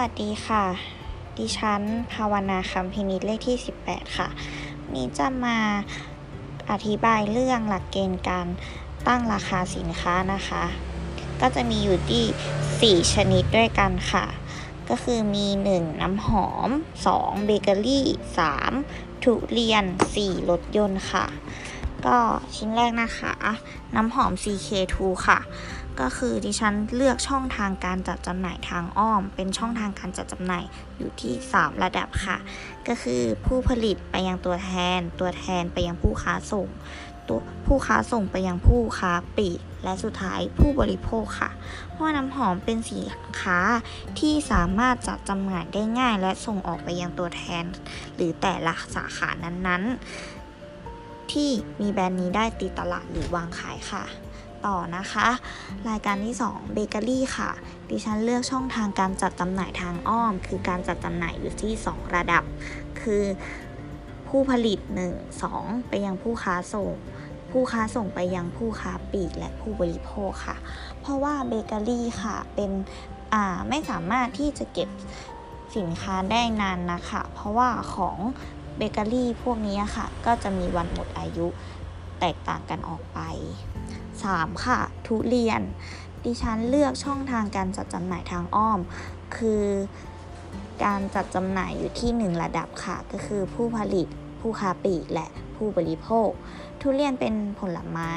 วัสดีค่ะ ดิฉันภาวนาคำพินิจเลขที่ 18 ค่ะ นี้จะมาอธิบายเรื่องหลักเกณฑ์การตั้งราคาสินค้านะคะ ก็จะมีอยู่ที่ 4 ชนิดด้วยกันค่ะ ก็คือมี 1 น้ำหอม 2 เบเกอรี่ 3 ทุเรียน 4 รถยนต์ค่ะ ก็ชิ้นแรกนะคะ น้ำหอม CK2 ค่ะ ก็คือดิฉันเลือกช่องทางการจัดจำหน่ายทางอ้อม เป็นช่องทางการจัดจำหน่ายอยู่ที่ 3 ระดับค่ะ ก็คือผู้ผลิตไปยังตัวแทน ตัวแทนไปยังผู้ค้าส่ง ตัวผู้ค้าส่งไปยังผู้ค้าปลีกและสุดท้ายผู้บริโภคค่ะ เพราะน้ำหอมเป็นสินค้าที่สามารถจัดจำหน่ายได้ง่าย และส่งออกไปยังตัวแทน หรือแต่ละสาขานั้นๆ ที่มีแบรนด์นี้ได้ตีตลาดหรือวางขายค่ะ ต่อนะคะ รายการที่2เบเกอรี่ค่ะ ดิฉันเลือกช่องทางการจัดจำหน่ายทางอ้อม คือการจัดจำหน่ายอยู่ที่ 2 ระดับ คือผู้ผลิต 1 2 ไปยังผู้ค้าส่งผู้ค้าส่งไปยังผู้ค้าปลีกและผู้บริโภคค่ะ เพราะว่าเบเกอรี่ค่ะเป็นไม่สามารถที่จะเก็บสินค้าได้นานนะคะ เพราะว่าของ เบเกอรี่พวกนี้ค่ะ ก็จะมีวันหมดอายุแตกต่างกันออกไป 3. ค่ะ ทุเรียน ดิฉันเลือกช่องทางการจัดจำหน่ายทางอ้อม คือการจัดจำหน่ายอยู่ที่ 1 ระดับค่ะ ก็คือผู้ผลิต ผู้ค้าปลีกและผู้บริโภค ทุเรียนเป็นผลไม้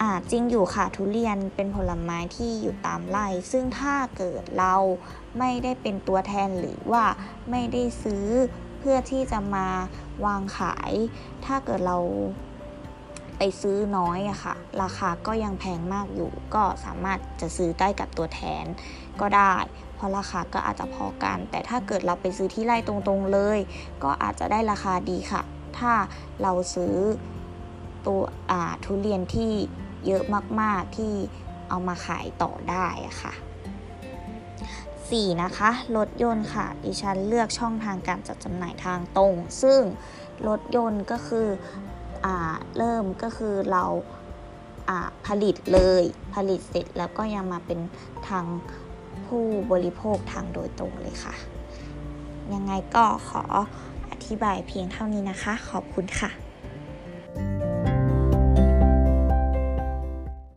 อ่าจริงอยู่ค่ะทุเรียนเป็นผลไม้ที่อยู่ตามไร่ซึ่งถ้าเกิดเราไม่ได้เป็นตัวแทนหรือว่าไม่ได้ซื้อ พื่อที่จะมาวางขาย ถ้าเกิดเราไปซื้อน้อยอะค่ะ ราคาก็ยังแพงมากอยู่ ก็สามารถจะซื้อได้กับตัวแทนก็ได้ เพราะราคาก็อาจจะพอกัน แต่ถ้าเกิดเราไปซื้อที่ไร่ตรงๆเลย ก็อาจจะได้ราคาดีค่ะ ถ้าเราซื้อตัวทุเรียนที่เยอะมากๆที่เอามาขายต่อได้อะค่ะ 4. นะคะรถยนต์ค่ะดิฉันเลือกช่องทางการจัดจำหน่ายทางตรง ซึ่งรถยนต์ก็คืออ่าเริ่มก็คือเราอ่าผลิตเลยผลิตเสร็จแล้วก็ยังมาเป็นทางผู้บริโภคทางโดยตรงเลยค่ะ ยังไงก็ขออธิบายเพียงเท่านี้นะคะ ขอบคุณค่ะ